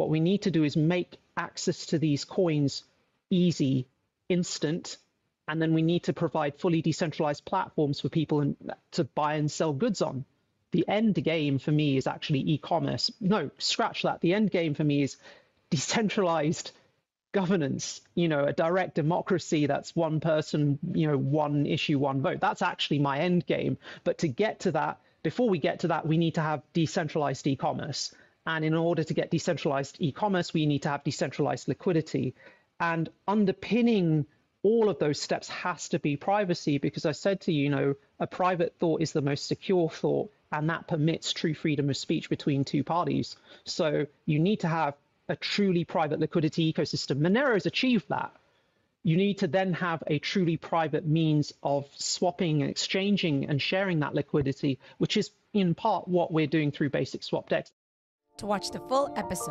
What we need to do is make access to these coins easy, instant, and then we need to provide fully decentralized platforms for people uh, to buy and sell goods on. The end game for me is actually e-commerce. No, scratch that. The end game for me is decentralized governance, you know, a direct democracy that's one person, you know, one issue, one vote. That's actually my end game. But to get to that, before we get to that, we need to have decentralized e-commerce. And in order to get decentralized e-commerce, we need to have decentralized liquidity. And underpinning all of those steps has to be privacy because I said to you, you know, a private thought is the most secure thought and that permits true freedom of speech between two parties. So you need to have a truly private liquidity ecosystem. Monero has achieved that. You need to then have a truly private means of swapping and exchanging and sharing that liquidity, which is in part what we're doing through BasicSwap DEX. To watch the full episode,